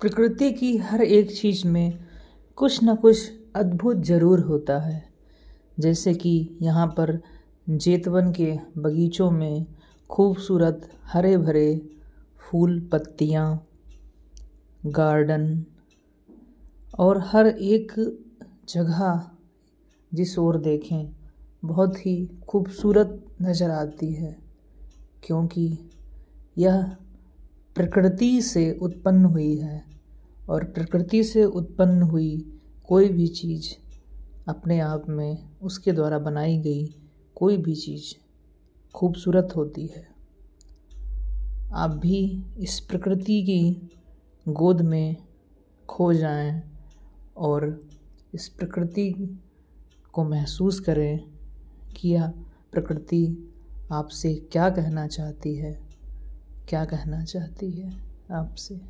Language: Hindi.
प्रकृति की हर एक चीज़ में कुछ न कुछ अद्भुत ज़रूर होता है। जैसे कि यहाँ पर जेतवन के बगीचों में खूबसूरत हरे भरे फूल, पत्तियाँ, गार्डन और हर एक जगह जिस ओर देखें, बहुत ही खूबसूरत नज़र आती है, क्योंकि यह प्रकृति से उत्पन्न हुई है और प्रकृति से उत्पन्न हुई कोई भी चीज़ अपने आप में उसके द्वारा बनाई गई कोई भी चीज़ खूबसूरत होती है। आप भी इस प्रकृति की गोद में खो जाएँ और इस प्रकृति को महसूस करें कि यह प्रकृति आपसे क्या कहना चाहती है। क्या कहना चाहती है आपसे?